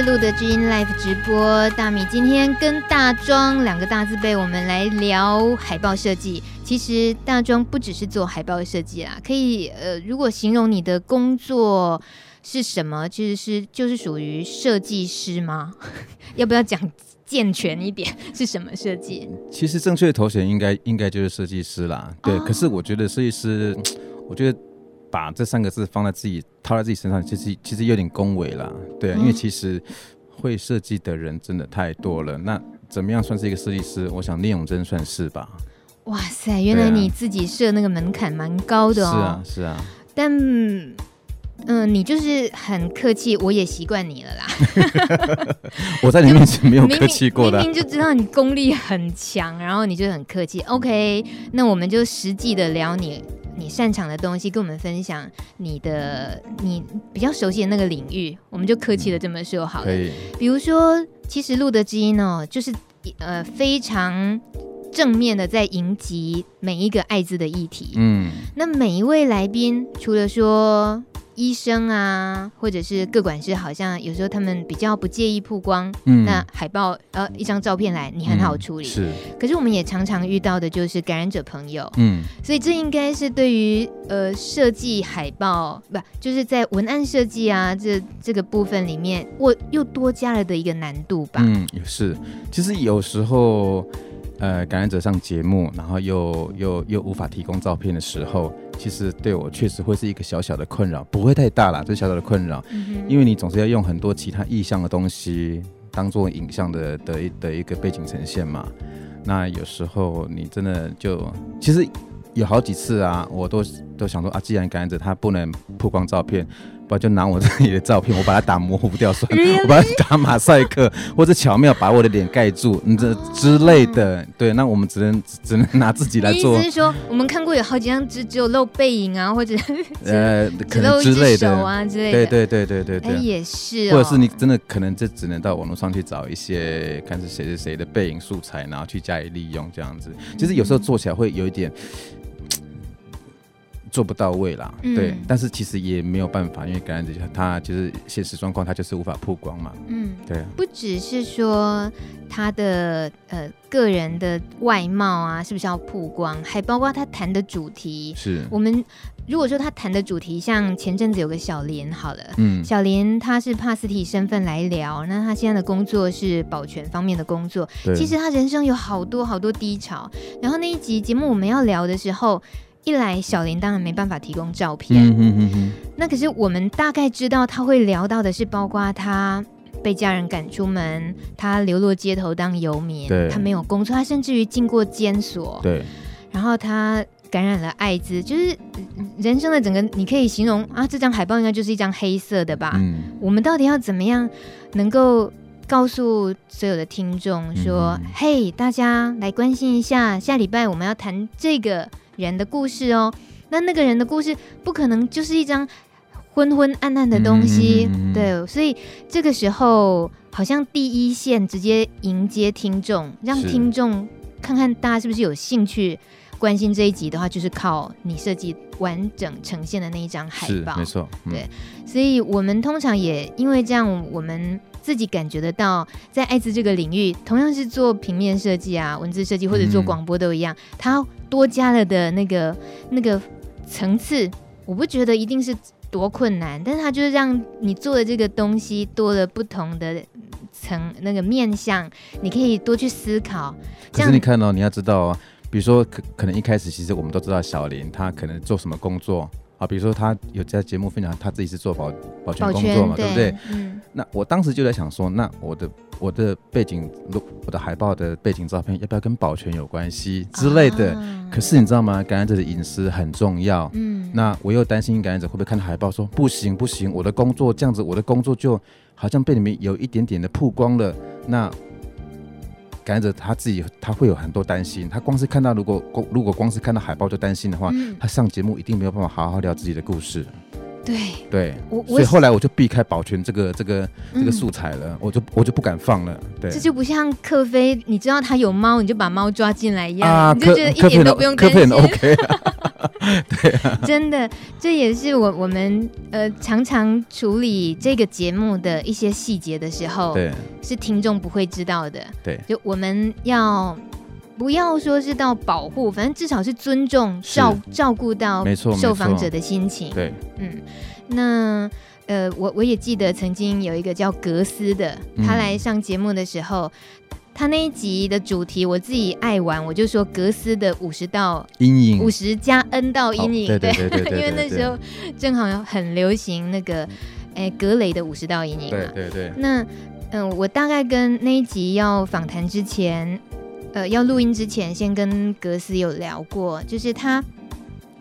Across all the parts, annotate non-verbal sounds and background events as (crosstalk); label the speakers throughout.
Speaker 1: 是露德知音 Live 直播，大米今天跟大庄两个大字辈，我们来聊海报设计。其实大庄不只是做海报设计啦，可以呃，如果形容你的工作是什么，其实是就是属于设计师吗？(laughs) 要不要讲健全一点？是什么设计？
Speaker 2: 其实正确的头衔应该应该就是设计师啦。对，哦、可是我觉得设计师，我觉得。把这三个字放在自己套在自己身上，其实其实有点恭维啦，对啊，因为其实会设计的人真的太多了。那怎么样算是一个设计师？我想聂永真算是吧。
Speaker 1: 哇塞，原来你自己设那个门槛蛮高的哦。
Speaker 2: 是啊，是啊。
Speaker 1: 但嗯、呃，你就是很客气，我也习惯你了啦。(laughs)
Speaker 2: 我在你面前没有客气过的，(laughs)
Speaker 1: 明明就知道你功力很强，然后你就很客气。OK，那我们就实际的聊你。你擅长的东西，跟我们分享你的你比较熟悉的那个领域，我们就客气的这么说好了。可以。比如说，其实路德基因哦，就是呃非常正面的在迎击每一个艾滋的议题。嗯。那每一位来宾，除了说。医生啊，或者是各管事，好像有时候他们比较不介意曝光。嗯，那海报呃一张照片来，你很好处理。嗯、是，可是我们也常常遇到的就是感染者朋友。嗯，所以这应该是对于呃设计海报不就是在文案设计啊这这个部分里面，我又多加了的一个难度吧。
Speaker 2: 嗯，也是。其实有时候呃感染者上节目，然后又又又无法提供照片的时候。其实对我确实会是一个小小的困扰，不会太大啦，这小小的困扰，嗯、因为你总是要用很多其他意象的东西当做影像的的一的一个背景呈现嘛。那有时候你真的就其实有好几次啊，我都都想说啊，既然感染者他不能曝光照片。我就拿我自己的照片，我把它打模糊掉算了?我把它打马赛克，(laughs) 或者巧妙把我的脸盖住，你这之类的。对，那我们只能只能拿自己来做。
Speaker 1: 意思是说，我们看过有好几张只只有露背影啊，或者 (laughs)
Speaker 2: 呃，可能之类的啊之类的。对对对对对对，
Speaker 1: 也是、哦。
Speaker 2: 或者是你真的可能这只能到网络上去找一些看是谁是谁的背影素材，然后去加以利用这样子。其实有时候做起来会有一点。做不到位啦，嗯、对，但是其实也没有办法，因为感染者他就是现实状况，他就是无法曝光嘛。嗯，对。
Speaker 1: 不只是说他的呃个人的外貌啊，是不是要曝光，还包括他谈的主题。是我们如果说他谈的主题，像前阵子有个小莲，好了，嗯，小莲他是帕斯提身份来聊，那他现在的工作是保全方面的工作。其实他人生有好多好多低潮，然后那一集节目我们要聊的时候。一来，小林当然没办法提供照片。那可是我们大概知道他会聊到的是，包括他被家人赶出门，他流落街头当游民，对他没有工作，他甚至于进过监所。对，然后他感染了艾滋，就是人生的整个，你可以形容啊，这张海报应该就是一张黑色的吧？嗯、我们到底要怎么样能够告诉所有的听众说，嗯、嘿，大家来关心一下，下礼拜我们要谈这个。人的故事哦，那那个人的故事不可能就是一张昏昏暗暗的东西，嗯、对，所以这个时候好像第一线直接迎接听众，让听众看看大家是不是有兴趣关心这一集的话，就是靠你设计完整呈现的那一张海报，没错，嗯、对，所以我们通常也因为这样，我们。自己感觉得到，在艾滋这个领域，同样是做平面设计啊、文字设计或者做广播都一样，它多加了的那个那个层次，我不觉得一定是多困难，但是它就是让你做的这个东西多了不同的层那个面向，你可以多去思考。
Speaker 2: 可是你看、哦，你要知道啊，比如说可可能一开始其实我们都知道小林他可能做什么工作。啊，比如说他有在节目分享他自己是做保保全工作嘛，对，不对？嗯。那我当时就在想说，那我的我的背景，我的海报的背景照片要不要跟保全有关系之类的？啊、可是你知道吗？感染者的隐私很重要。嗯。那我又担心感染者会不会看到海报说不行不行，我的工作这样子，我的工作就好像被你们有一点点的曝光了。那。感染者他自己他会有很多担心，他光是看到如果光如果光是看到海报就担心的话，嗯、他上节目一定没有办法好好聊自己的故事。
Speaker 1: 对
Speaker 2: 对，我所以后来我就避开保全这个这个这个素材了，嗯、我就我就不敢放了。对，
Speaker 1: 这就不像克菲，你知道他有猫，你就把猫抓进来一样，啊、你就觉得一点都不用担心。
Speaker 2: 克菲很 OK，(laughs) 对啊，(laughs)
Speaker 1: 真的，这也是我我们呃常常处理这个节目的一些细节的时候，
Speaker 2: 对，
Speaker 1: 是听众不会知道的。
Speaker 2: 对，
Speaker 1: 就我们要不要说是到保护，反正至少是尊重、照照顾到受访者的心情。
Speaker 2: 对，
Speaker 1: 嗯，那呃，我我也记得曾经有一个叫格斯的，他来上节目的时候。嗯他那一集的主题，我自己爱玩，我就说格斯的五十道阴影，五十加 N 道阴影，
Speaker 2: 对对对 (laughs) 对，
Speaker 1: 因为那时候正好很流行那个，哎，格雷的五十道阴影嘛，
Speaker 2: 对对对。
Speaker 1: 那嗯，我大概跟那一集要访谈之前，呃，要录音之前，先跟格斯有聊过，就是他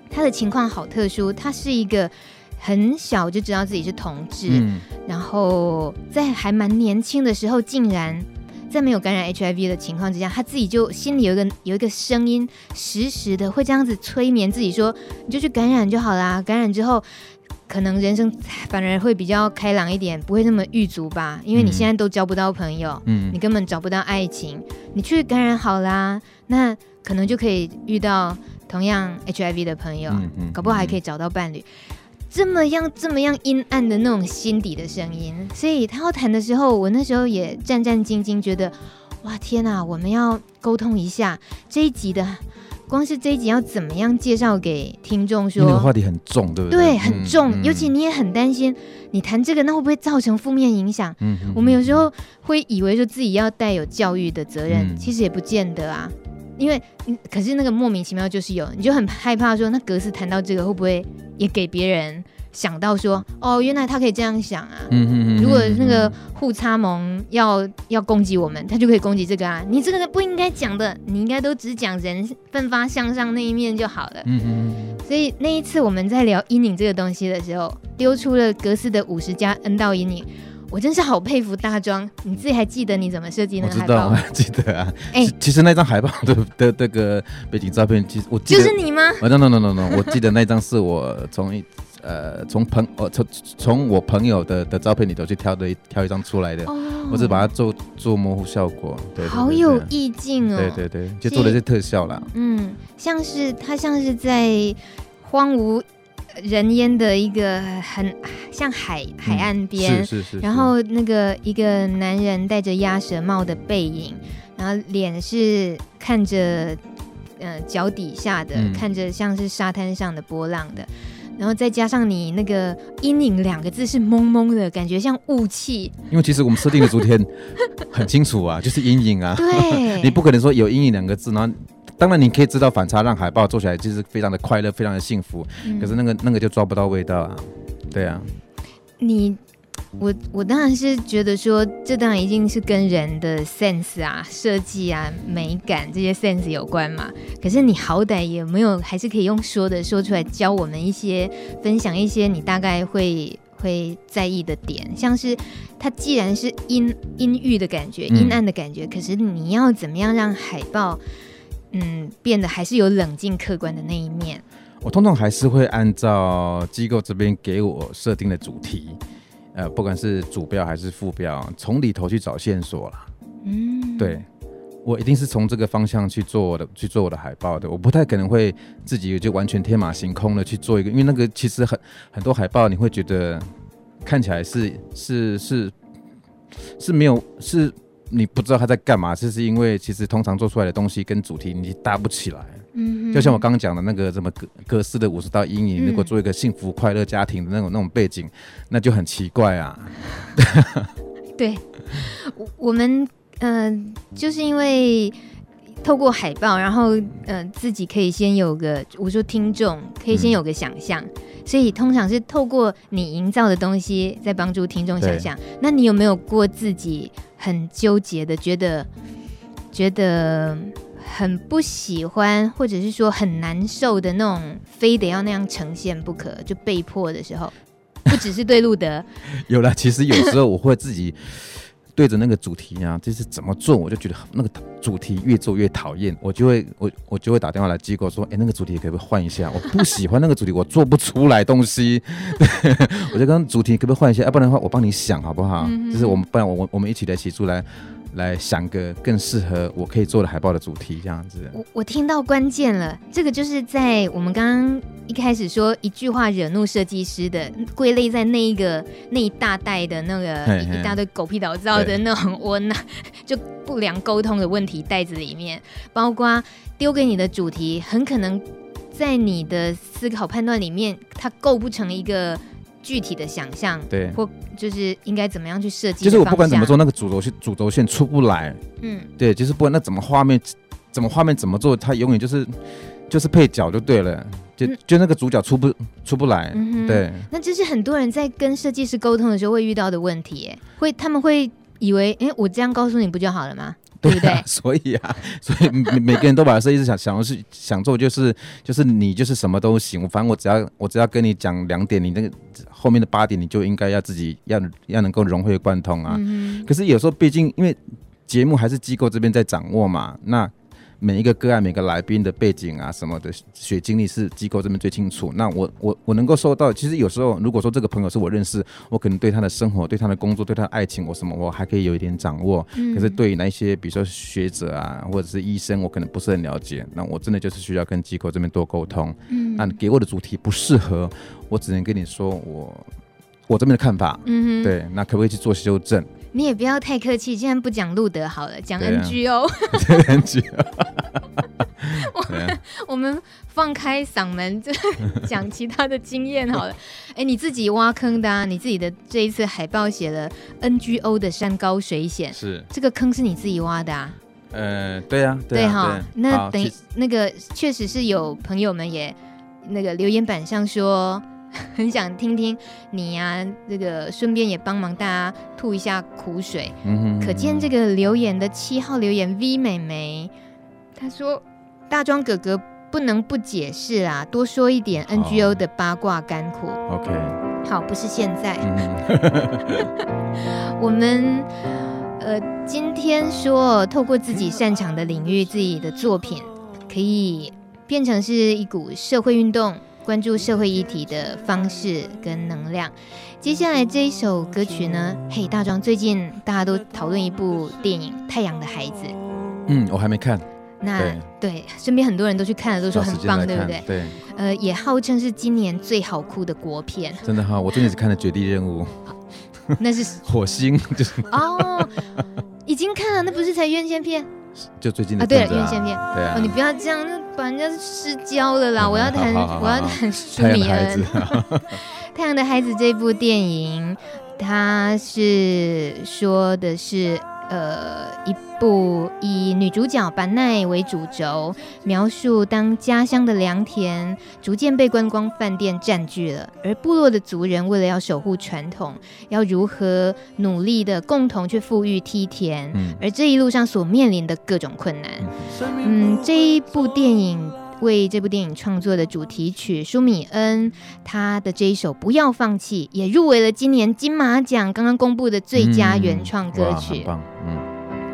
Speaker 1: 他的情况好特殊，他是一个很小就知道自己是同志，嗯、然后在还蛮年轻的时候，竟然。在没有感染 HIV 的情况之下，他自己就心里有一个有一个声音，时时的会这样子催眠自己说：“你就去感染就好啦，感染之后，可能人生反而会比较开朗一点，不会那么郁卒吧？因为你现在都交不到朋友，嗯，你根本找不到爱情，你去感染好啦，那可能就可以遇到同样 HIV 的朋友，嗯嗯，搞不好还可以找到伴侣。”这么样这么样阴暗的那种心底的声音，所以他要谈的时候，我那时候也战战兢兢，觉得哇天哪，我们要沟通一下这一集的，光是这一集要怎么样介绍给听众说，
Speaker 2: 那个话题很重，对不对？
Speaker 1: 对，很重，嗯、尤其你也很担心，你谈这个那会不会造成负面影响？嗯，我们有时候会以为说自己要带有教育的责任，嗯、其实也不见得啊。因为，可是那个莫名其妙就是有，你就很害怕说，那格式谈到这个会不会也给别人想到说，哦，原来他可以这样想啊。嗯嗯嗯。如果那个互插盟要要攻击我们，他就可以攻击这个啊。你这个不应该讲的，你应该都只讲人奋发向上那一面就好了。嗯嗯。所以那一次我们在聊阴影这个东西的时候，丢出了格斯的五十加 N 道阴影。我真是好佩服大庄，你自己还记得你怎么设计那个海报？
Speaker 2: 我知道，我还 (laughs) 记得啊。哎、欸，其实那张海报的的这个背景照片，其实我记得
Speaker 1: 就是你
Speaker 2: 吗？no no no no，我记得那张是我从一呃从朋呃从从我朋友的的照片里头去挑的一挑一张出来的。哦。我只把它做做模糊效果，对，对，对，对。好
Speaker 1: 有意境哦。
Speaker 2: 对对对，就做了一些特效啦。
Speaker 1: 嗯，像是它像是在荒无。人烟的一个很像海海岸边，
Speaker 2: 嗯、是是是是，
Speaker 1: 然后那个一个男人戴着鸭舌帽的背影，然后脸是看着呃脚底下的，嗯、看着像是沙滩上的波浪的，然后再加上你那个阴影两个字是蒙蒙的感觉，像雾气。因
Speaker 2: 为其实我们设定的昨天 (laughs) 很清楚啊，就是阴影啊，
Speaker 1: 对，(laughs)
Speaker 2: 你不可能说有阴影两个字，然后。当然，你可以知道反差让海报做起来就是非常的快乐，非常的幸福。嗯、可是那个那个就抓不到味道啊，对啊。
Speaker 1: 你，我我当然是觉得说，这当然一定是跟人的 sense 啊、设计啊、美感这些 sense 有关嘛。可是你好歹也没有还是可以用说的说出来，教我们一些，分享一些你大概会会在意的点，像是它既然是阴阴郁的感觉、阴暗的感觉，嗯、可是你要怎么样让海报？嗯，变得还是有冷静客观的那一面。
Speaker 2: 我通常还是会按照机构这边给我设定的主题，呃，不管是主标还是副标，从里头去找线索啦。嗯，对，我一定是从这个方向去做我的去做我的海报的。我不太可能会自己就完全天马行空的去做一个，因为那个其实很很多海报你会觉得看起来是是是是没有是。你不知道他在干嘛，这是因为其实通常做出来的东西跟主题你搭不起来。嗯，就像我刚刚讲的那个什么格格斯的五十道阴影，嗯、如果做一个幸福快乐家庭的那种那种背景，那就很奇怪啊。
Speaker 1: 对，我我们嗯、呃，就是因为透过海报，然后嗯、呃，自己可以先有个，我说听众可以先有个想象。嗯所以通常是透过你营造的东西，在帮助听众想象。那你有没有过自己很纠结的，觉得觉得很不喜欢，或者是说很难受的那种，非得要那样呈现不可，就被迫的时候？(laughs) 不只是对路德，
Speaker 2: 有了。其实有时候我会自己。对着那个主题啊，就是怎么做，我就觉得那个主题越做越讨厌，我就会我我就会打电话来机构说，哎，那个主题可不可以换一下？我不喜欢那个主题，我做不出来东西。(laughs) 我就跟主题可不可以换一下？要不然的话，我帮你想好不好？嗯、就是我们不然我我我们一起来写出来，来想个更适合我可以做的海报的主题，这样子。
Speaker 1: 我我听到关键了，这个就是在我们刚刚一开始说一句话惹怒设计师的，归类在那一个那一大袋的那个一大堆狗屁倒灶的那种窝囊，就不良沟通的问题袋子里面，包括丢给你的主题，很可能在你的思考判断里面，它构不成一个。具体的想象，
Speaker 2: 对，
Speaker 1: 或就是应该怎么样去设计？
Speaker 2: 就是我不管怎么做，那个主轴线主轴线出不来。
Speaker 1: 嗯，
Speaker 2: 对，就是不管那怎么画面，怎么画面怎么做，它永远就是就是配角就对了，就、嗯、就那个主角出不出不来。嗯、对，
Speaker 1: 那这是很多人在跟设计师沟通的时候会遇到的问题，会他们会以为，哎，我这样告诉你不就好了吗？对不对？
Speaker 2: 对啊，所以啊，所以每每个人都把设计师想想的是想做，就是就是你就是什么都行，反正我只要我只要跟你讲两点，你那个后面的八点你就应该要自己要要能够融会贯通啊。嗯、可是有时候毕竟因为节目还是机构这边在掌握嘛，那。每一个个案，每个来宾的背景啊，什么的学经历是机构这边最清楚。那我我我能够收到，其实有时候如果说这个朋友是我认识，我可能对他的生活、对他的工作、对他的爱情，我什么我还可以有一点掌握。嗯、可是对于那些比如说学者啊，或者是医生，我可能不是很了解。那我真的就是需要跟机构这边多沟通。嗯，那给我的主题不适合，我只能跟你说我我这边的看法。嗯，对，那可不可以去做修正？
Speaker 1: 你也不要太客气，既然不讲路德好了，讲 NGO。
Speaker 2: 对 NGO。(laughs)
Speaker 1: 我们我们放开嗓门，就讲其他的经验好了。(laughs) 哎，你自己挖坑的啊，你自己的这一次海报写了 NGO 的山高水险，
Speaker 2: 是
Speaker 1: 这个坑是你自己挖的啊？
Speaker 2: 呃，对啊，对哈。
Speaker 1: 那等那个确实是有朋友们也那个留言板上说。(laughs) 很想听听你呀、啊，这个顺便也帮忙大家吐一下苦水。嗯哼嗯哼，可见这个留言的七号留言 V 美眉，她说：“大庄哥哥不能不解释啊，多说一点 NGO 的八卦甘苦。”
Speaker 2: OK，
Speaker 1: 好，不是现在。(laughs) 我们呃，今天说透过自己擅长的领域，自己的作品可以变成是一股社会运动。关注社会议题的方式跟能量。接下来这一首歌曲呢？嘿，大壮，最近大家都讨论一部电影《太阳的孩子》。
Speaker 2: 嗯，我还没看。
Speaker 1: 那对，身边很多人都去看了，都说很棒，对不对？
Speaker 2: 对。
Speaker 1: 呃，也号称是今年最好哭的国片。(laughs)
Speaker 2: 真的哈，我最近只看了《绝地任务》。
Speaker 1: 那是 (laughs)
Speaker 2: 火星，就是
Speaker 1: 哦，已经看了，那不是才院线片？
Speaker 2: 就最近的
Speaker 1: 啊，对了，院线片。对啊，你不要这样，那把人家失焦了啦！我要谈，我要谈舒米恩，《(laughs) 太阳的孩子》这部电影，它是说的是。呃，一部以女主角板奈为主轴，描述当家乡的良田逐渐被观光饭店占据了，而部落的族人为了要守护传统，要如何努力的共同去富裕梯田，嗯，而这一路上所面临的各种困难。嗯，这一部电影。为这部电影创作的主题曲，舒米恩他的这一首《不要放弃》也入围了今年金马奖刚刚公布的最佳原创歌曲。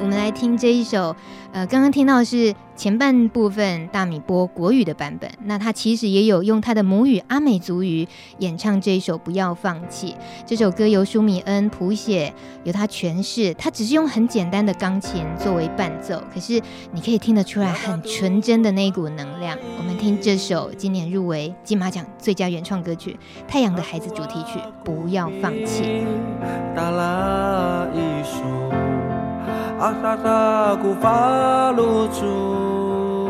Speaker 1: 我们来听这一首，呃，刚刚听到是前半部分大米波国语的版本，那他其实也有用他的母语阿美族语演唱这一首《不要放弃》。这首歌由舒米恩谱写，由他诠释，他只是用很简单的钢琴作为伴奏，可是你可以听得出来很纯真的那一股能量。我们听这首今年入围金马奖最佳原创歌曲《太阳的孩子》主题曲《不要放弃》。啊哈哈，古法露珠，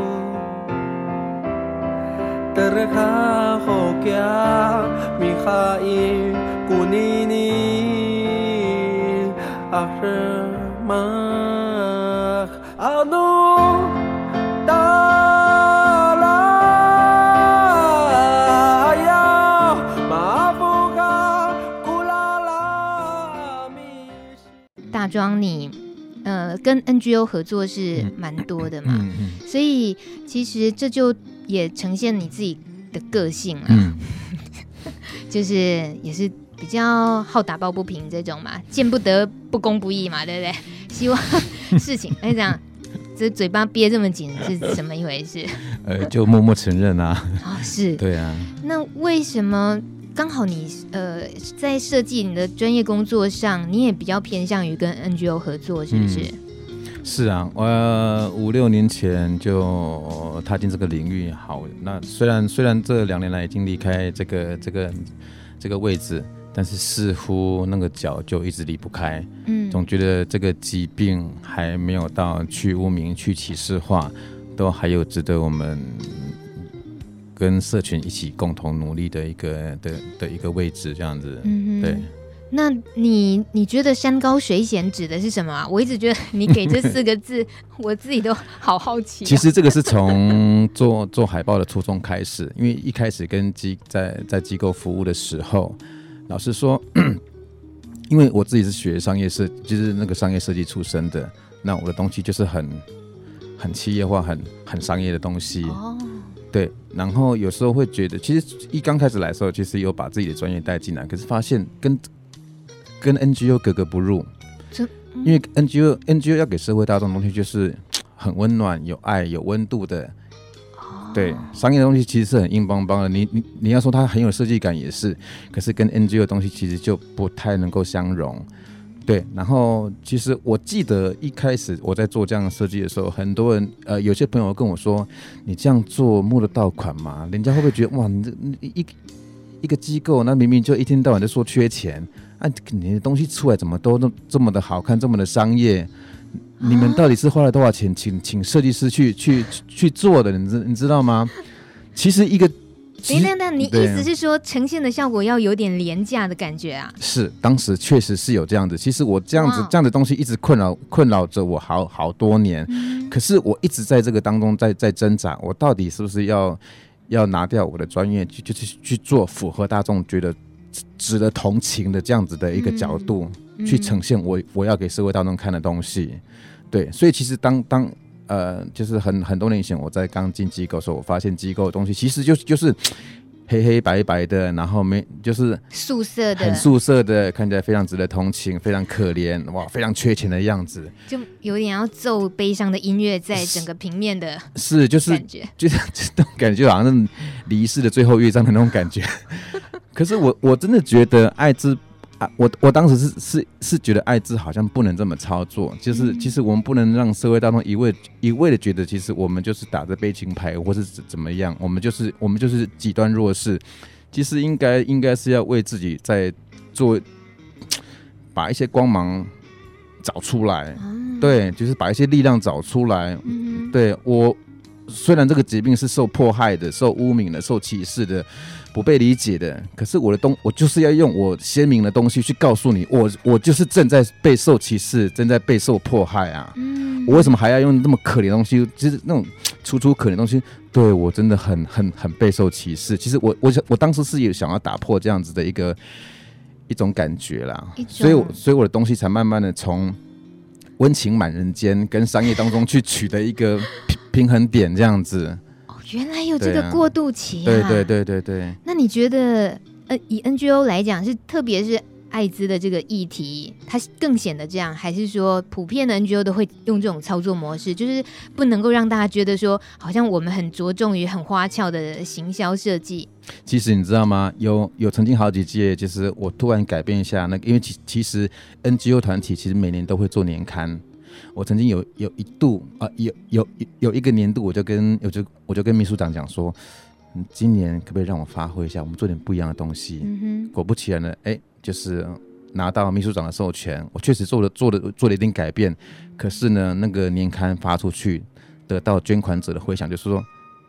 Speaker 1: 德勒卡后加米哈伊古尼尼，阿什玛阿努达拉呀，马布卡古拉拉米。大庄你。呃，跟 NGO 合作是蛮多的嘛，所以其实这就也呈现你自己的个性了，嗯、(laughs) 就是也是比较好打抱不平这种嘛，见不得不公不义嘛，对不对？(laughs) 希望事情哎，这样这嘴巴憋这么紧是怎么一回事？(laughs)
Speaker 2: 呃，就默默承认啊。
Speaker 1: 哦，是，
Speaker 2: 对啊。
Speaker 1: 那为什么？刚好你呃在设计你的专业工作上，你也比较偏向于跟 NGO 合作，是不是？嗯、
Speaker 2: 是啊，我五六年前就踏进这个领域。好，那虽然虽然这两年来已经离开这个这个这个位置，但是似乎那个脚就一直离不开。嗯，总觉得这个疾病还没有到去污名、去歧视化，都还有值得我们跟社群一起共同努力的一个的的一个位置，这样子。嗯，对。
Speaker 1: 那你你觉得山高水险指的是什么啊？我一直觉得你给这四个字，(laughs) 我自己都好好奇啊。
Speaker 2: 其实这个是从做做海报的初衷开始，因为一开始跟机在在机构服务的时候，老实说，(coughs) 因为我自己是学商业设，就是那个商业设计出身的，那我的东西就是很很企业化、很很商业的东西。哦，对。然后有时候会觉得，其实一刚开始来的时候，其实有把自己的专业带进来，可是发现跟跟 NGO 格格不入，因为 NGO NGO 要给社会大众东西就是 (tsk) 很温暖、有爱、有温度的。对，商业的东西其实是很硬邦邦的。你你你要说它很有设计感也是，可是跟 NGO 的东西其实就不太能够相容。对，然后其实我记得一开始我在做这样的设计的时候，很多人呃有些朋友跟我说：“你这样做摸得到款吗？”人家会不会觉得哇，你这一一个机构，那明明就一天到晚在说缺钱。啊，你的东西出来怎么都这么的好看，这么的商业？你们到底是花了多少钱请请设计师去去去做的？你知你知道吗？其实一个，
Speaker 1: 等等等，你意思是说呈现的效果要有点廉价的感觉啊？
Speaker 2: 是，当时确实是有这样子。其实我这样子这样的东西一直困扰困扰着我好好多年，嗯，可是我一直在这个当中在在挣扎，我到底是不是要要拿掉我的专业，去就是去做符合大众觉得。值得同情的这样子的一个角度去呈现我我要给社会大众看的东西，对，所以其实当当呃，就是很很多年前我在刚进机构的时候，我发现机构的东西其实就是就是。黑黑白白的，然后没就是
Speaker 1: 素色的，
Speaker 2: 很素色的，看起来非常值得同情，非常可怜，哇，非常缺钱的样子，
Speaker 1: 就有点要奏悲伤的音乐在整个平面的，
Speaker 2: 是就是感觉，(laughs) 就是 (laughs) 这种感觉，就好像是离世的最后乐章的那种感觉。可是我我真的觉得艾滋。啊，我我当时是是是觉得艾滋好像不能这么操作，就是其实我们不能让社会当中一味一味的觉得，其实我们就是打着悲情牌，或是怎怎么样，我们就是我们就是极端弱势，其实应该应该是要为自己在做，把一些光芒找出来，对，就是把一些力量找出来，对我。虽然这个疾病是受迫害的、受污名的、受歧视的、不被理解的，可是我的东，我就是要用我鲜明的东西去告诉你，我我就是正在被受歧视、正在被受迫害啊！嗯，我为什么还要用那么可怜的东西？就是那种楚楚可怜的东西，对我真的很很很备受歧视。其实我我想我当时是有想要打破这样子的一个一种感觉啦，所以所以我的东西才慢慢的从温情满人间跟商业当中去取得一个。(laughs) 平衡点这样子
Speaker 1: 哦，原来有这个过渡期啊！
Speaker 2: 对对对对对。
Speaker 1: 那你觉得，呃，以 NGO 来讲，是特别是艾滋的这个议题，它更显得这样，还是说普遍的 NGO 都会用这种操作模式，就是不能够让大家觉得说，好像我们很着重于很花俏的行销设计？
Speaker 2: 其实你知道吗？有有曾经好几届，就是我突然改变一下那个，因为其其实 NGO 团体其实每年都会做年刊。我曾经有有一度啊、呃，有有有一个年度，我就跟我就我就跟秘书长讲说，嗯，今年可不可以让我发挥一下，我们做点不一样的东西？嗯。果不其然呢，哎，就是拿到秘书长的授权，我确实做了做了做了一定改变。可是呢，那个年刊发出去，得到捐款者的回响，就是说，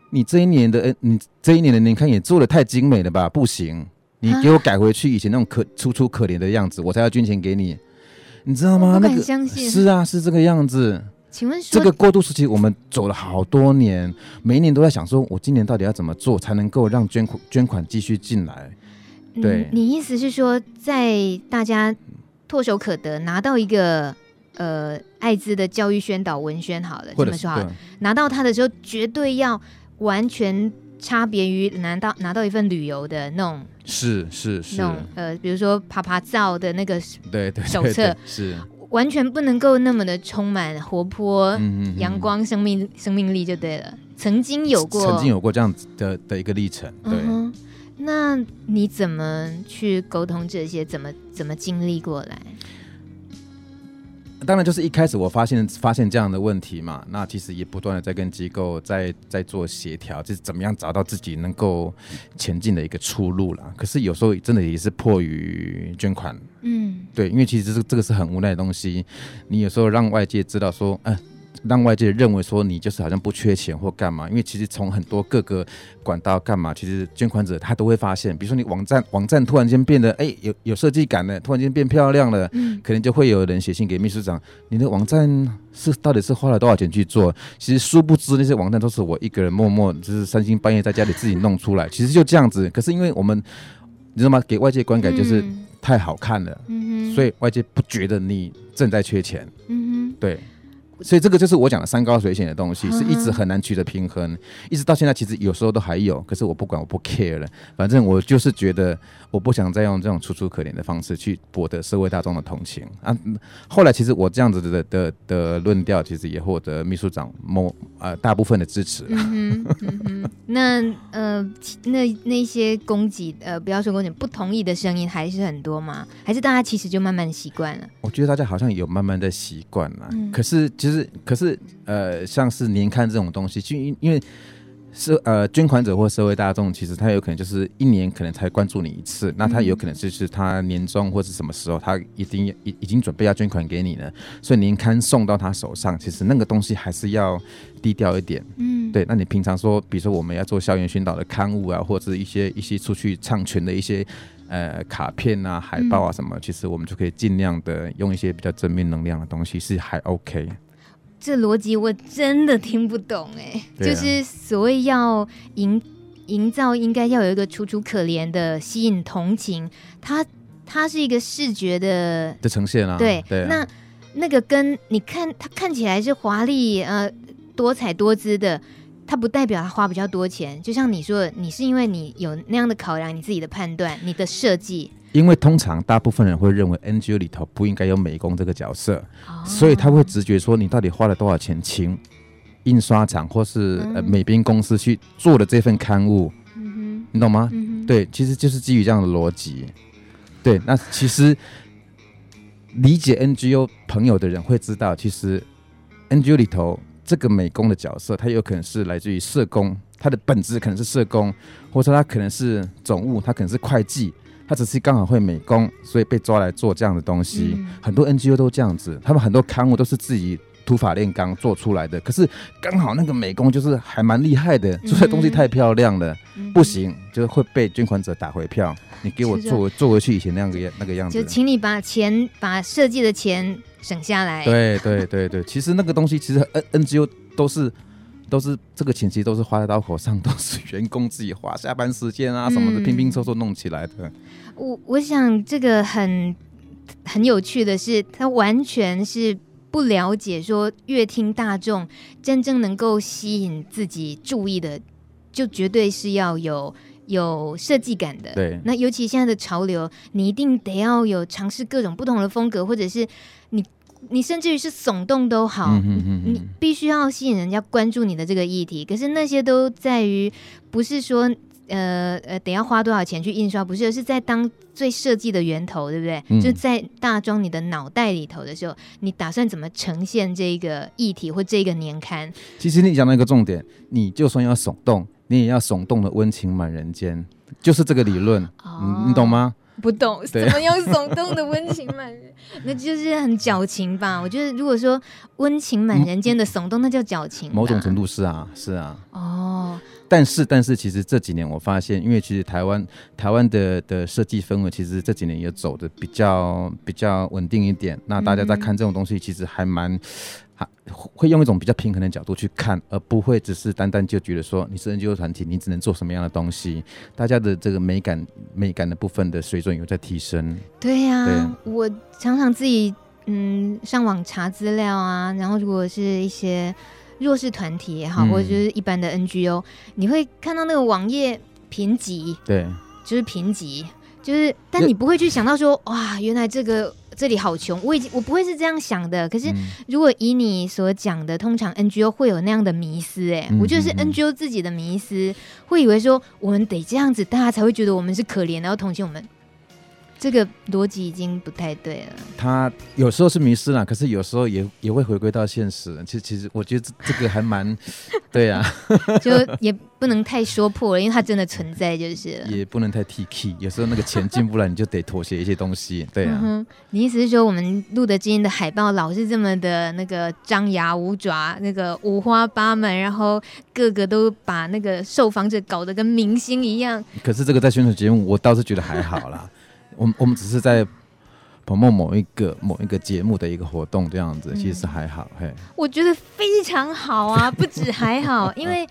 Speaker 2: 你这一年的，你这一年的年刊也做的太精美了吧？不行，你给我改回去以前那种可楚楚可怜的样子，我才要捐钱给你。你知道吗？
Speaker 1: 不敢相信。
Speaker 2: 那个是啊，是这个样子。
Speaker 1: 请问
Speaker 2: 这个过渡时期，我们走了好多年，每一年都在想说，我今年到底要怎么做才能够让捐款捐款继续进来？对、嗯，
Speaker 1: 你意思是说，在大家唾手可得拿到一个呃艾滋的教育宣导文宣好了，这么说好了，拿到它的时候，绝对要完全差别于拿到拿到一份旅游的那种。
Speaker 2: 是是是，
Speaker 1: 那种呃，比如说爬爬照的那个
Speaker 2: 对对
Speaker 1: 手册，
Speaker 2: 是
Speaker 1: 完全不能够那么的充满活泼、阳光、生命生命力就对了。曾经有过，
Speaker 2: 曾经有过这样子的的一个历程。对、嗯，
Speaker 1: 那你怎么去沟通这些？怎么怎么经历过来？
Speaker 2: 当然，就是一开始我发现发现这样的问题嘛，那其实也不断的在跟机构在在做协调，就是怎么样找到自己能够前进的一个出路啦。可是有时候真的也是迫于捐款，嗯，对，因为其实这这个是很无奈的东西，你有时候让外界知道说，嗯、呃。让外界认为说你就是好像不缺钱或干嘛，因为其实从很多各个管道干嘛，其实捐款者他都会发现，比如说你网站网站突然间变得哎有有设计感了，突然间变漂亮了，嗯，可能就会有人写信给秘书长，你的网站是到底是花了多少钱去做？其实殊不知那些网站都是我一个人默默就是三更半夜在家里自己弄出来，其实就这样子。可是因为我们你知道吗？给外界观感就是太好看了，嗯，所以外界不觉得你正在缺钱，嗯哼，对。所以这个就是我讲的山高水险的东西，是一直很难取得平衡，一直到现在其实有时候都还有，可是我不管，我不 care 了，反正我就是觉得我不想再用这种楚楚可怜的方式去博得社会大众的同情啊。后来其实我这样子的的的论调，其实也获得秘书长某呃大部分的支持。
Speaker 1: 嗯哼，嗯哼，那呃那那些攻击呃不要说攻击，不同意的声音还是很多吗？还是大家其实就慢慢习惯了？
Speaker 2: 我觉得大家好像有慢慢的习惯了，嗯、可是。其实，可是，呃，像是年刊这种东西，就因因为是呃捐款者或社会大众，其实他有可能就是一年可能才关注你一次，那他有可能就是他年终或是什么时候，他已经已已经准备要捐款给你了，所以年刊送到他手上，其实那个东西还是要低调一点。嗯，对。那你平常说，比如说我们要做校园宣导的刊物啊，或者一些一些出去唱权的一些。呃，卡片啊，海报啊，什么，嗯、其实我们就可以尽量的用一些比较正面能量的东西，是还 OK。
Speaker 1: 这逻辑我真的听不懂哎，啊、就是所谓要营营造，应该要有一个楚楚可怜的吸引同情，它它是一个视觉的
Speaker 2: 的呈现啊。
Speaker 1: 对，
Speaker 2: 对啊、
Speaker 1: 那那个跟你看它看起来是华丽呃多彩多姿的。它不代表他花比较多钱，就像你说的，你是因为你有那样的考量，你自己的判断，你的设计。
Speaker 2: 因为通常大部分人会认为 NGO 里头不应该有美工这个角色，哦、所以他会直觉说你到底花了多少钱请印刷厂或是呃美编公司去做的这份刊物，你懂吗？对，其实就是基于这样的逻辑。对，那其实理解 NGO 朋友的人会知道，其实 NGO 里头。这个美工的角色，他有可能是来自于社工，他的本质可能是社工，或者说他可能是总务，他可能是会计，他只是刚好会美工，所以被抓来做这样的东西。嗯、很多 NGO 都这样子，他们很多刊物都是自己土法炼钢做出来的，可是刚好那个美工就是还蛮厉害的，做的东西太漂亮了，嗯、不行，就是会被捐款者打回票。你给我做做回去以前那样个样那个样子，
Speaker 1: 就请你把钱把设计的钱省下来。
Speaker 2: 对对对对，其实那个东西其实 N NGO 都是都是这个钱，其实都是花在刀口上，都是员工自己花下班时间啊什么的，拼拼凑凑弄起来的。嗯、
Speaker 1: 我我想这个很很有趣的是，他完全是不了解说乐听大众真正能够吸引自己注意的，就绝对是要有。有设计感的，
Speaker 2: 对，
Speaker 1: 那尤其现在的潮流，你一定得要有尝试各种不同的风格，或者是你，你甚至于是耸动都好，嗯、哼哼哼你必须要吸引人家关注你的这个议题。可是那些都在于，不是说，呃呃，得要花多少钱去印刷，不是，而是在当最设计的源头，对不对？嗯、就在大装你的脑袋里头的时候，你打算怎么呈现这个议题或这个年刊？
Speaker 2: 其实你讲到一个重点，你就算要耸动。你也要耸动的温情满人间，就是这个理论，哦、你懂吗？
Speaker 1: 不懂，怎么样耸动的温情满人？那就是很矫情吧？我觉得，如果说温情满人间的耸动，那叫矫情。
Speaker 2: 某种程度是啊，是啊。
Speaker 1: 哦。
Speaker 2: 但是，但是，其实这几年我发现，因为其实台湾台湾的的设计氛围，其实这几年也走的比较比较稳定一点。那大家在看这种东西，其实还蛮。还会用一种比较平衡的角度去看，而不会只是单单就觉得说你是 NGO 团体，你只能做什么样的东西。大家的这个美感、美感的部分的水准有在提升。
Speaker 1: 对呀、啊，我常常自己嗯上网查资料啊，然后如果是一些弱势团体也好，嗯、或者就是一般的 NGO，你会看到那个网页评级，
Speaker 2: 对，
Speaker 1: 就是评级，就是，但你不会去想到说哇，原来这个。这里好穷，我已经我不会是这样想的。可是如果以你所讲的，通常 NGO 会有那样的迷思，哎，我觉得是 NGO 自己的迷思，会以为说我们得这样子，大家才会觉得我们是可怜，然后同情我们。这个逻辑已经不太对了。
Speaker 2: 他有时候是迷失了，可是有时候也也会回归到现实。其实，其实我觉得这个还蛮 (laughs) 对啊，
Speaker 1: 就也不能太说破了，因为它真的存在就是。
Speaker 2: 也不能太 T K，有时候那个钱进不来，你就得妥协一些东西。对啊，
Speaker 1: 嗯、你意思是说，我们录的今天的海报老是这么的那个张牙舞爪，那个五花八门，然后个个都把那个受访者搞得跟明星一样。
Speaker 2: 可是这个在宣传节目，我倒是觉得还好啦。我们我们只是在 promote 某一个某一个节目的一个活动这样子，其实还好。嘿，
Speaker 1: 我觉得非常好啊，(laughs) 不止还好，因为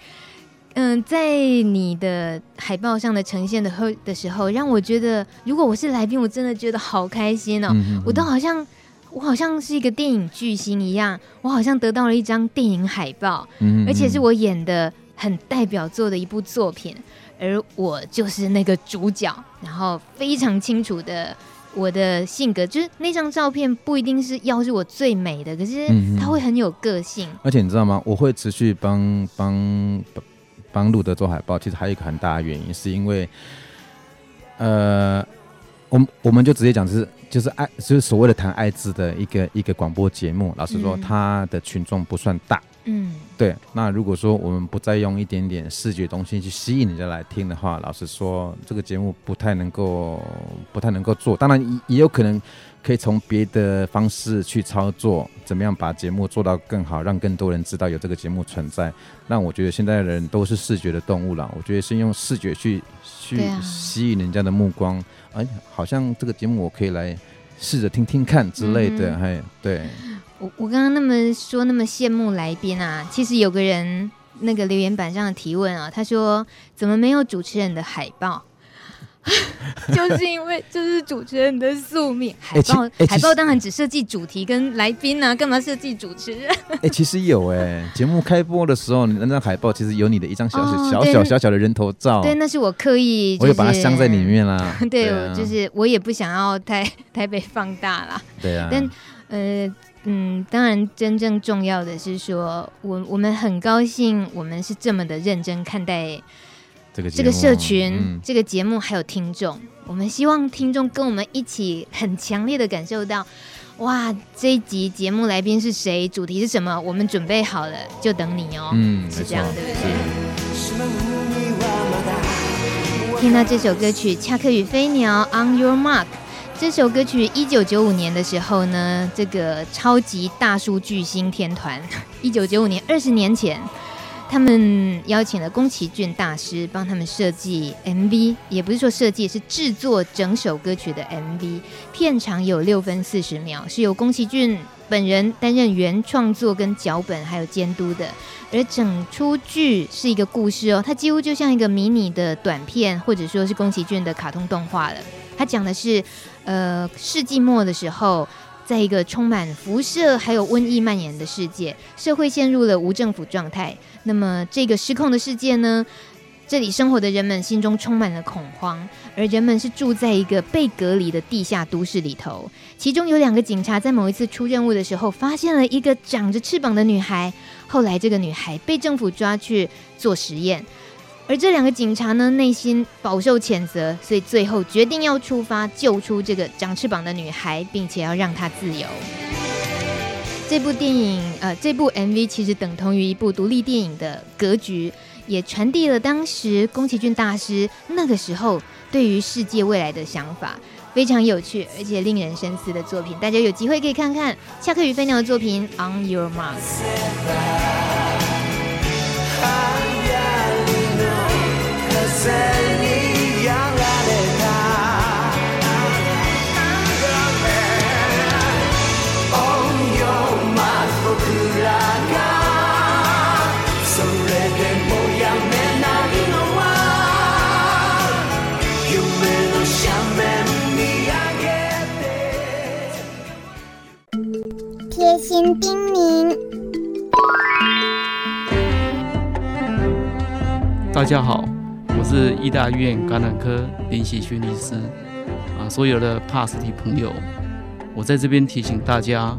Speaker 1: 嗯、呃，在你的海报上的呈现的后的时候，让我觉得，如果我是来宾，我真的觉得好开心哦。我都好像我好像是一个电影巨星一样，我好像得到了一张电影海报，而且是我演的很代表作的一部作品。而我就是那个主角，然后非常清楚的我的性格，就是那张照片不一定是要是我最美的，可是它会很有个性。
Speaker 2: 而且你知道吗？我会持续帮帮帮路德做海报，其实还有一个很大的原因，是因为，呃，我们我们就直接讲，就是就是爱，就是所谓的谈爱字的一个一个广播节目。老实说，他的群众不算大。嗯，对。那如果说我们不再用一点点视觉东西去吸引人家来听的话，老实说，这个节目不太能够，不太能够做。当然也也有可能可以从别的方式去操作，怎么样把节目做到更好，让更多人知道有这个节目存在。那我觉得现在的人都是视觉的动物了，我觉得先用视觉去去吸引人家的目光。哎、啊，好像这个节目我可以来试着听听看之类的。嘿、嗯，对。
Speaker 1: 我我刚刚那么说那么羡慕来宾啊，其实有个人那个留言板上的提问啊，他说怎么没有主持人的海报？(laughs) 就是因为就是主持人的宿命，海报、欸、海报当然只设计主题跟来宾啊，干嘛设计主持人？(laughs)
Speaker 2: 哎、欸，其实有哎、欸，节目开播的时候，那张海报其实有你的一张小小、哦、小小小小的人头照，
Speaker 1: 对，那是我刻意、就是，
Speaker 2: 我也把它镶在里面啦。(laughs)
Speaker 1: 对，就是我也不想要太太被放大啦。
Speaker 2: 对啊，
Speaker 1: 但呃。嗯，当然，真正重要的是说，我我们很高兴，我们是这么的认真看待这个这个社群、嗯、这个节目，还有听众。我们希望听众跟我们一起很强烈的感受到，哇，这一集节目来宾是谁，主题是什么，我们准备好了，就等你哦。嗯，是这样，对不对？听到这首歌曲《恰克与飞鸟》，On Your Mark。这首歌曲一九九五年的时候呢，这个超级大数巨星天团，(laughs) 一九九五年二十年前，他们邀请了宫崎骏大师帮他们设计 MV，也不是说设计，是制作整首歌曲的 MV，片长有六分四十秒，是由宫崎骏本人担任原创作跟脚本还有监督的，而整出剧是一个故事哦，它几乎就像一个迷你的短片，或者说是宫崎骏的卡通动画了。它讲的是，呃，世纪末的时候，在一个充满辐射还有瘟疫蔓延的世界，社会陷入了无政府状态。那么，这个失控的世界呢，这里生活的人们心中充满了恐慌，而人们是住在一个被隔离的地下都市里头。其中有两个警察在某一次出任务的时候，发现了一个长着翅膀的女孩。后来，这个女孩被政府抓去做实验。而这两个警察呢，内心饱受谴责，所以最后决定要出发救出这个长翅膀的女孩，并且要让她自由。这部电影，呃，这部 MV 其实等同于一部独立电影的格局，也传递了当时宫崎骏大师那个时候对于世界未来的想法，非常有趣而且令人深思的作品。大家有机会可以看看恰克与飞鸟的作品《On Your Mark》。
Speaker 3: 贴心叮咛，大家好。是医大医院感染科林喜勋医师啊，所有的帕斯蒂朋友，我在这边提醒大家，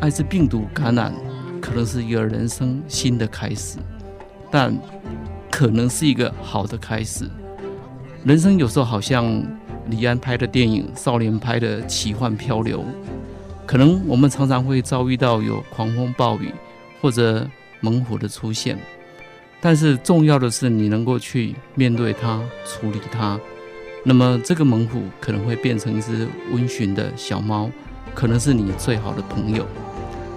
Speaker 3: 艾滋病毒感染可能是一个人生新的开始，但可能是一个好的开始。人生有时候好像李安拍的电影，少年拍的奇幻漂流，可能我们常常会遭遇到有狂风暴雨或者猛虎的出现，但是重要的是你能够去面对它，处理它。那么这个猛虎可能会变成一只温驯的小猫，可能是你最好的朋友。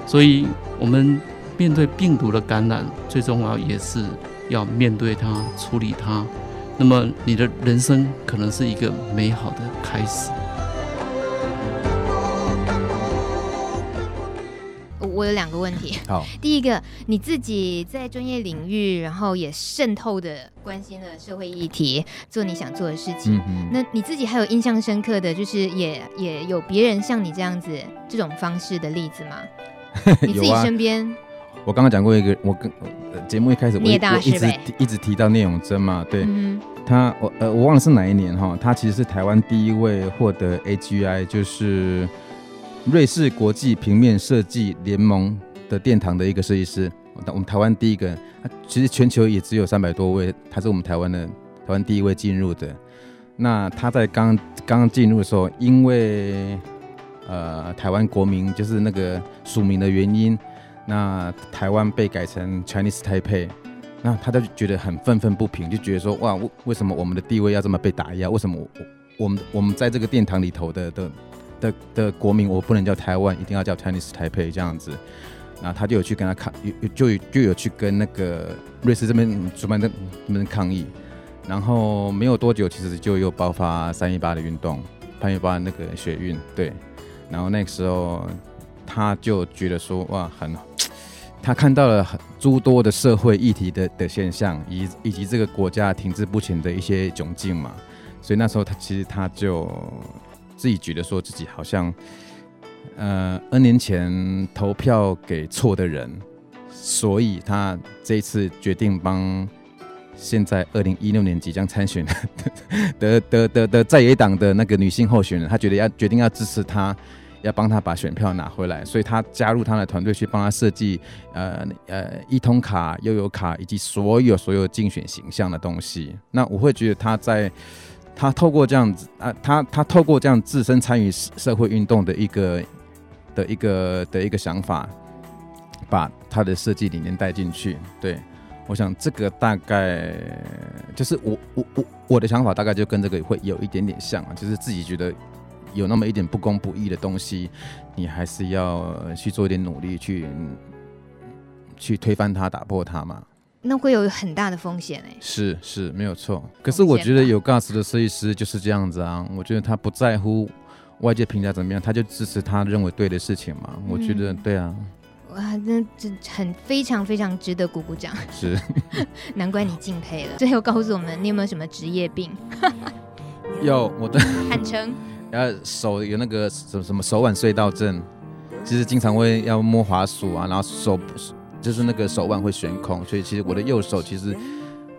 Speaker 3: 所以，我们面对病毒的感染，最重要也是要面对它，处理它。那么你的人生可能是一个美好的开始。
Speaker 1: 我有两个问题。(laughs)
Speaker 2: 好，
Speaker 1: 第一个，你自己在专业领域，然后也渗透的关心了社会议题，做你想做的事情。嗯、那你自己还有印象深刻的就是也也有别人像你这样子这种方式的例子吗？(laughs) 你自己身边？
Speaker 2: 我刚刚讲过一个，我跟节目一开始一直一直提到聂永真嘛，对，嗯、他我呃我忘了是哪一年哈，他其实是台湾第一位获得 AGI，就是瑞士国际平面设计联盟的殿堂的一个设计师，我们台湾第一个，其实全球也只有三百多位，他是我们台湾的台湾第一位进入的。那他在刚刚进入的时候，因为呃台湾国民就是那个署名的原因。那台湾被改成 Chinese Taipei，那他就觉得很愤愤不平，就觉得说哇，为为什么我们的地位要这么被打压？为什么我我们我们在这个殿堂里头的的的的国民，我不能叫台湾，一定要叫 Chinese Taipei 这样子？那他就有去跟他抗，有就就有去跟那个瑞士这边主办的那边抗议，然后没有多久，其实就又爆发三一八的运动，三一八那个学运，对，然后那个时候他就觉得说哇，很。他看到了很诸多的社会议题的的现象，以以及这个国家停滞不前的一些窘境嘛，所以那时候他其实他就自己觉得说自己好像，呃，N 年前投票给错的人，所以他这一次决定帮现在二零一六年即将参选的 (laughs) 的的的的在野党的那个女性候选人，他觉得要决定要支持他。要帮他把选票拿回来，所以他加入他的团队去帮他设计，呃呃，一通卡、悠游卡以及所有所有竞选形象的东西。那我会觉得他在，他透过这样子啊，他他透过这样自身参与社会运动的一个的一个的一个想法，把他的设计理念带进去。对，我想这个大概就是我我我我的想法大概就跟这个会有一点点像啊，就是自己觉得。有那么一点不公不义的东西，你还是要去做一点努力去去推翻它、打破它嘛？
Speaker 1: 那会有很大的风险哎、欸。
Speaker 2: 是是，没有错。可是我觉得有 guts 的设计师就是这样子啊。我觉得他不在乎外界评价怎么样，他就支持他认为对的事情嘛。嗯、我觉得对啊。
Speaker 1: 哇，那这很非常非常值得鼓鼓掌。
Speaker 2: 是，(laughs)
Speaker 1: 难怪你敬佩了。最后告诉我们，你有没有什么职业病？(laughs)
Speaker 2: 有，我的 (laughs)
Speaker 1: 坦诚。
Speaker 2: 然后手有那个什么什么手腕隧道症，其实经常会要摸滑鼠啊，然后手就是那个手腕会悬空，所以其实我的右手其实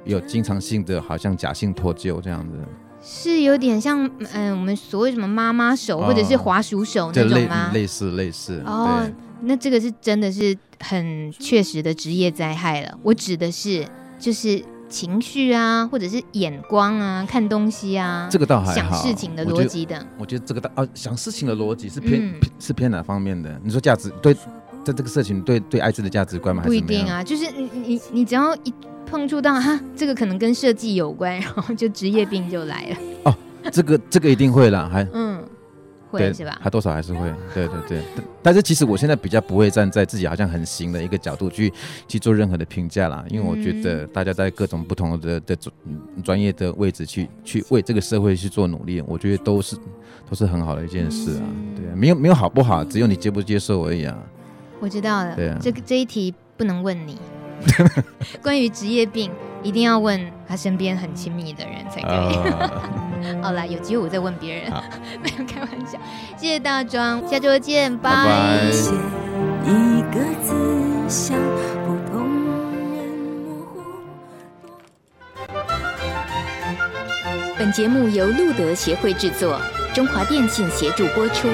Speaker 2: 有经常性的好像假性脱臼这样子，
Speaker 1: 是有点像嗯、呃、我们所谓什么妈妈手或者是滑鼠手那种吗？
Speaker 2: 类似类似
Speaker 1: 哦，那这个是真的是很确实的职业灾害了。我指的是就是。情绪啊，或者是眼光啊，看东西啊，
Speaker 2: 这个倒还好。
Speaker 1: 想事情的逻辑的我，
Speaker 2: 我觉得这个倒啊，想事情的逻辑是偏、嗯、是偏哪方面的？你说价值对，在这个事情对对爱滋的价值观吗？
Speaker 1: 不一定啊，就是你你你只要一碰触到 (laughs) 哈，这个可能跟设计有关，然后就职业病就来了。
Speaker 2: 哦，这个这个一定会啦，还
Speaker 1: 嗯。对，是吧？
Speaker 2: 他多少还是会，对对对。但是其实我现在比较不会站在自己好像很行的一个角度去去做任何的评价啦，因为我觉得大家在各种不同的的专专业的位置去去为这个社会去做努力，我觉得都是都是很好的一件事啊。对啊，没有没有好不好，只有你接不接受而已啊。
Speaker 1: 我知道了，对啊，这个这一题不能问你。(laughs) 关于职业病，一定要问他身边很亲密的人才可以。Uh, (laughs) 好了，有机会我再问别人，(laughs) 没有开玩笑。谢谢大庄，下周见，拜拜。本节目由路德协会制作，中华电信协助播出。